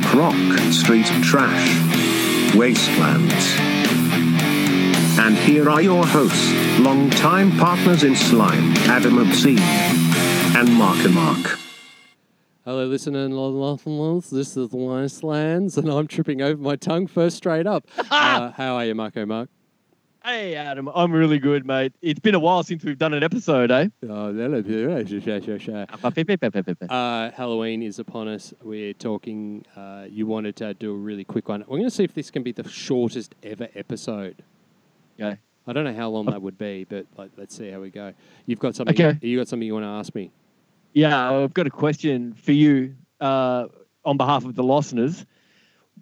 punk rock, street trash, wastelands. And here are your hosts, longtime partners in slime, Adam Obscene and Mark and Mark. Hello, listener and listeners. This is Wastelands, and I'm tripping over my tongue first straight up. uh, how are you, Marco Mark? Hey, Adam. I'm really good, mate. It's been a while since we've done an episode, eh? Oh, uh, Halloween is upon us. We're talking. Uh, you wanted to do a really quick one. We're going to see if this can be the shortest ever episode. Okay. I don't know how long that would be, but like, let's see how we go. You've got something. Okay. You got something you want to ask me? Yeah, I've got a question for you uh, on behalf of the listeners.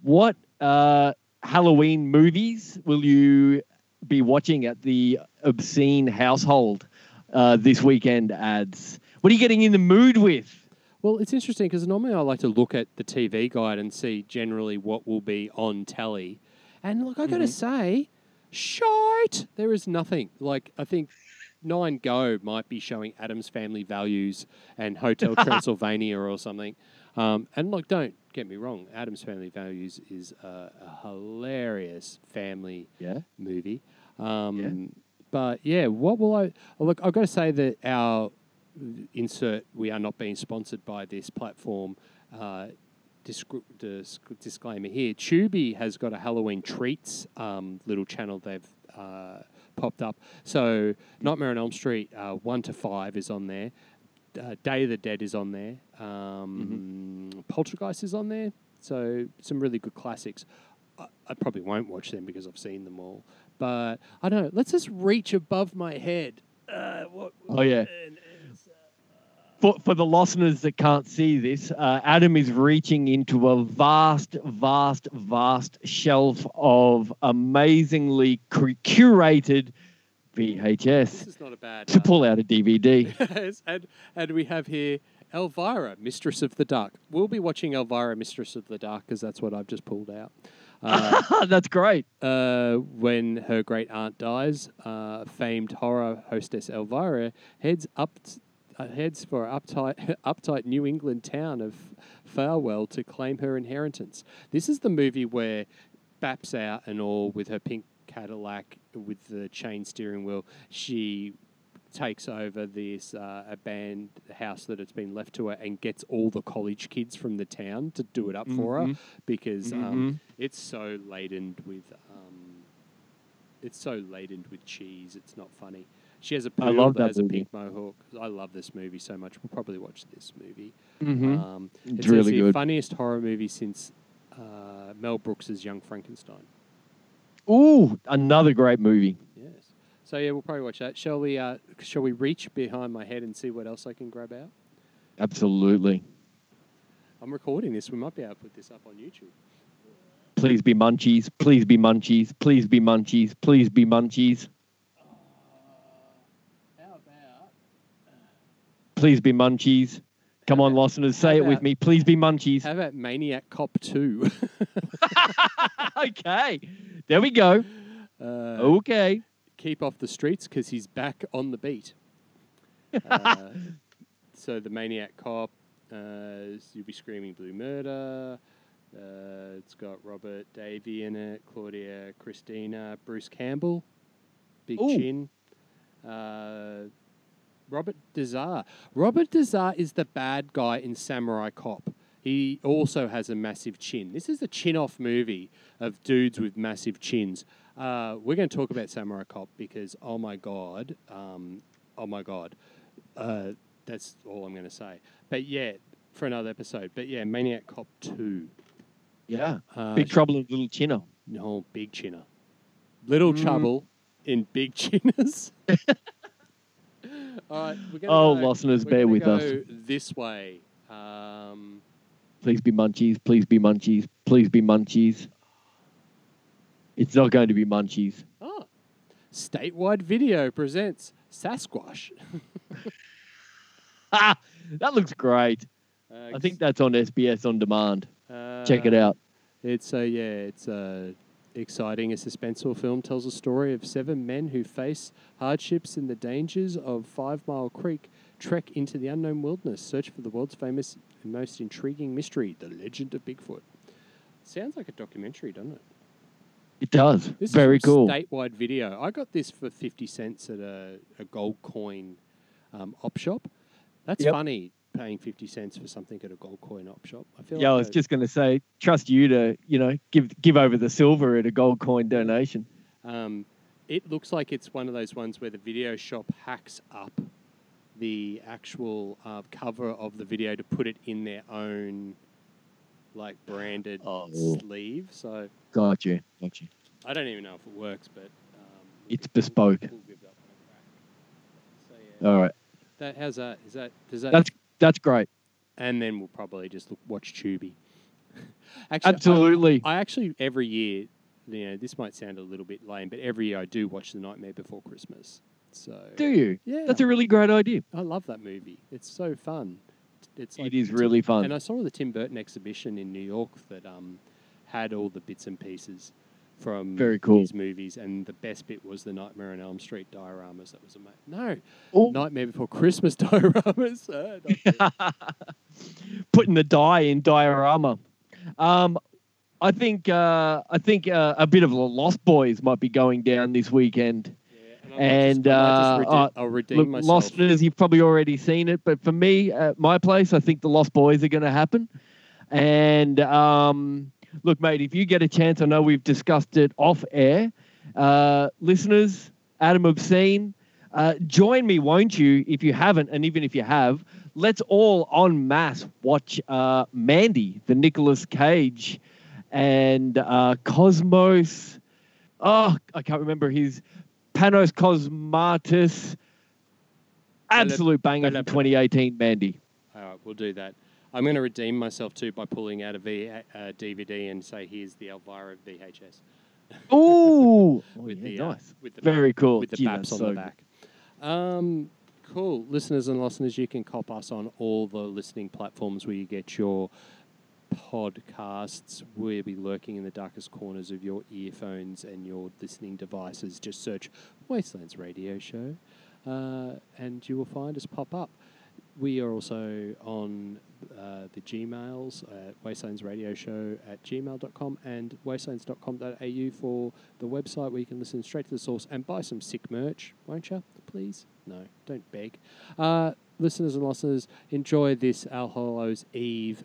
What uh, Halloween movies will you be watching at the Obscene household uh, this weekend ads? What are you getting in the mood with? Well, it's interesting because normally I like to look at the TV guide and see generally what will be on telly. And look, I got to say, shite, there is nothing. Like, I think Nine Go might be showing Addams Family Values and Hotel Transylvania or something. Um, and look, don't get me wrong, Addams Family Values is a, a hilarious family Yeah. movie. Um, But yeah, what will I oh, look? I've got to say that our insert we are not being sponsored by this platform. Uh, disc- disc- disclaimer here: Tubi has got a Halloween treats um, little channel they've uh, popped up. So Nightmare on Elm Street uh, one to five is on there. Uh, Day of the Dead is on there. Um, Poltergeist is on there. So some really good classics. I, I probably won't watch them because I've seen them all. But I don't know. Let's just reach above my head. Uh, what, Oh, yeah. and- and, uh, For, for the listeners that can't see this, uh, Adam is reaching into a vast, vast, vast shelf of amazingly curated VHS is not a bad. to uh, pull out a DVD. Yes, and and we have here Elvira, Mistress of the Dark. We'll be watching Elvira, Mistress of the Dark, because that's what I've just pulled out. Uh, That's great. uh, when her great aunt dies, uh, famed horror hostess Elvira heads up. t- uh, heads for uptight, uptight New England town of Fallwell to claim her inheritance. This is the movie where Baps out and all with her pink Cadillac with the chain steering wheel. She takes over this uh, abandoned house that it's been left to her and gets all the college kids from the town to do it up for her Mhm. because um, Mhm. it's so laden with um, it's so laden with cheese. It's not funny. She has a I poodle love that that has a pink mohawk. I love this movie so much. We'll probably watch this movie. Mhm. Um, It's it says really good. Funniest horror movie since uh, Mel Brooks's Young Frankenstein. Ooh, another great movie. So yeah, we'll probably watch that. Shall we? Uh, shall we reach behind my head and see what else I can grab out? Absolutely. I'm recording this. We might be able to put this up on YouTube. Please be munchies. Please be munchies. Please be munchies. Please be munchies. How about? Please be munchies. Come on, about- listeners, say it with me. Please be munchies. How about Maniac Cop Two? okay. There we go. uh, Okay. Keep off the streets because he's back on the beat. Uh, so the maniac cop, uh, you'll be screaming blue murder. Uh, it's got Robert Davi in it, Claudia Christian, Bruce Campbell, Big Ooh. Chin, uh, Robert Z'Dar. Robert Z'Dar is the bad guy in Samurai Cop. He also has a massive chin. This is a chin off movie of dudes with massive chins. Uh, we're going to talk about Samurai Cop because, oh my God, um, oh my God. Uh, that's all I'm going to say. But yeah, for another episode. But yeah, Maniac Cop 2. Yeah. Uh, Big Trouble in Little China. No, big chinner. Little Mm. trouble in big chinners. All right, we're gonna Oh, go, listeners, bear with us. This way. Um, Please be munchies. Please be munchies. Please be munchies. It's not going to be munchies. oh, statewide video presents Sasquatch. Ah, that looks great. Uh, I think that's on SBS on demand. uh, Check it out. It's a yeah, it's a exciting. A suspenseful film tells a story of seven men who face hardships and the dangers of Five Mile Creek, trek into the unknown wilderness, search for the world's famous and most intriguing mystery, the legend of Bigfoot. Sounds like a documentary, doesn't it? It does. This Very cool. Statewide video. I got this for fifty cents at a, a gold coin um, op shop. That's Yep. funny paying fifty cents for something at a gold coin op shop. I feel Yeah, I was a- just going to say, trust you to, you know, give give over the silver at a gold coin donation. Um, it looks like it's one of those ones where the video shop hacks up the actual uh, cover of the video to put it in their own like branded Oh. sleeve. So Got you. Got you. I don't even know if it works, but um, It's we'll- bespoke. we'll give that one a crack. So yeah, All right. that how's that? Is that does that? That's that's great. and then we'll probably just look, watch Tubi. actually, I- Absolutely. I actually every year, you know, this might sound a little bit lame, but every year I do watch The Nightmare Before Christmas. So Do you? yeah, That's a really great idea. I love that movie. It's so fun. It's like It is really fun. And I saw the Tim Burton exhibition in New York that um, had all the bits and pieces from Very cool. his movies, and the best bit was the Nightmare on Elm Street dioramas. That was amazing. No, Oh, Nightmare Before Christmas dioramas. Uh, putting the die in diorama. Um, I think uh, I think uh, a bit of the Lost Boys might be going down this weekend. And, just uh, rede- uh, I'll redeem Look, myself. Losters, you've probably already seen it, but for me, at my place, I think the Lost Boys are going to happen. And um, look, mate, if you get a chance, I know we've discussed it off air. Uh, listeners, Adam Obscene, uh, join me, won't you? If you haven't, and even if you have, let's all en masse watch uh, Mandy, the Nicolas Cage, and uh, Cosmos. Oh, I can't remember his Panos Cosmatos. Absolute banger from 2018, Mandy. All right, we'll do that. I'm going to redeem myself too by pulling out a v- uh, DVD and say, "Here's the Elvira VHS." Ooh, oh, yeah, the uh, nice. with the Very cool. with the Gee, baps on so the back. Um, cool, listeners and listeners, you can cop us on all the listening platforms where you get your podcasts. We'll be lurking in the darkest corners of your earphones and your listening devices. Just search Wastelands Radio Show, uh, and you will find us pop up. We are also on uh, the Gmails Wastelands Radio Show at wastelandsradioshow at gmail.com and wastelands.com.au for the website where you can listen straight to the source and buy some sick merch, won't you? Please? No, don't beg. Uh, listeners and listeners, enjoy this All Hallows Eve.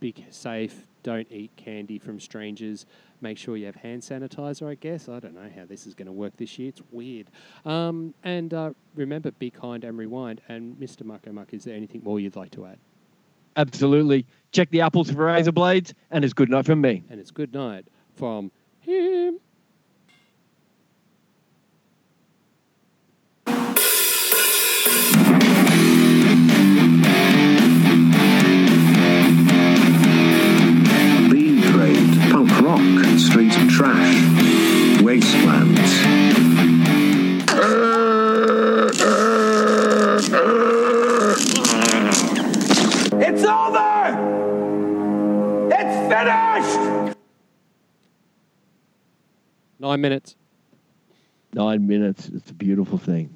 Be safe. Don't eat candy from strangers. Make sure you have hand sanitizer, I guess. I don't know how this is going to work this year. It's weird. Um, and uh, remember, be kind and rewind. And Mr. Mucko Muck, is there anything more you'd like to add? Absolutely. Check the apples for razor blades, and it's good night from me. And it's good night from Nine minutes. Nine minutes. It's a beautiful thing.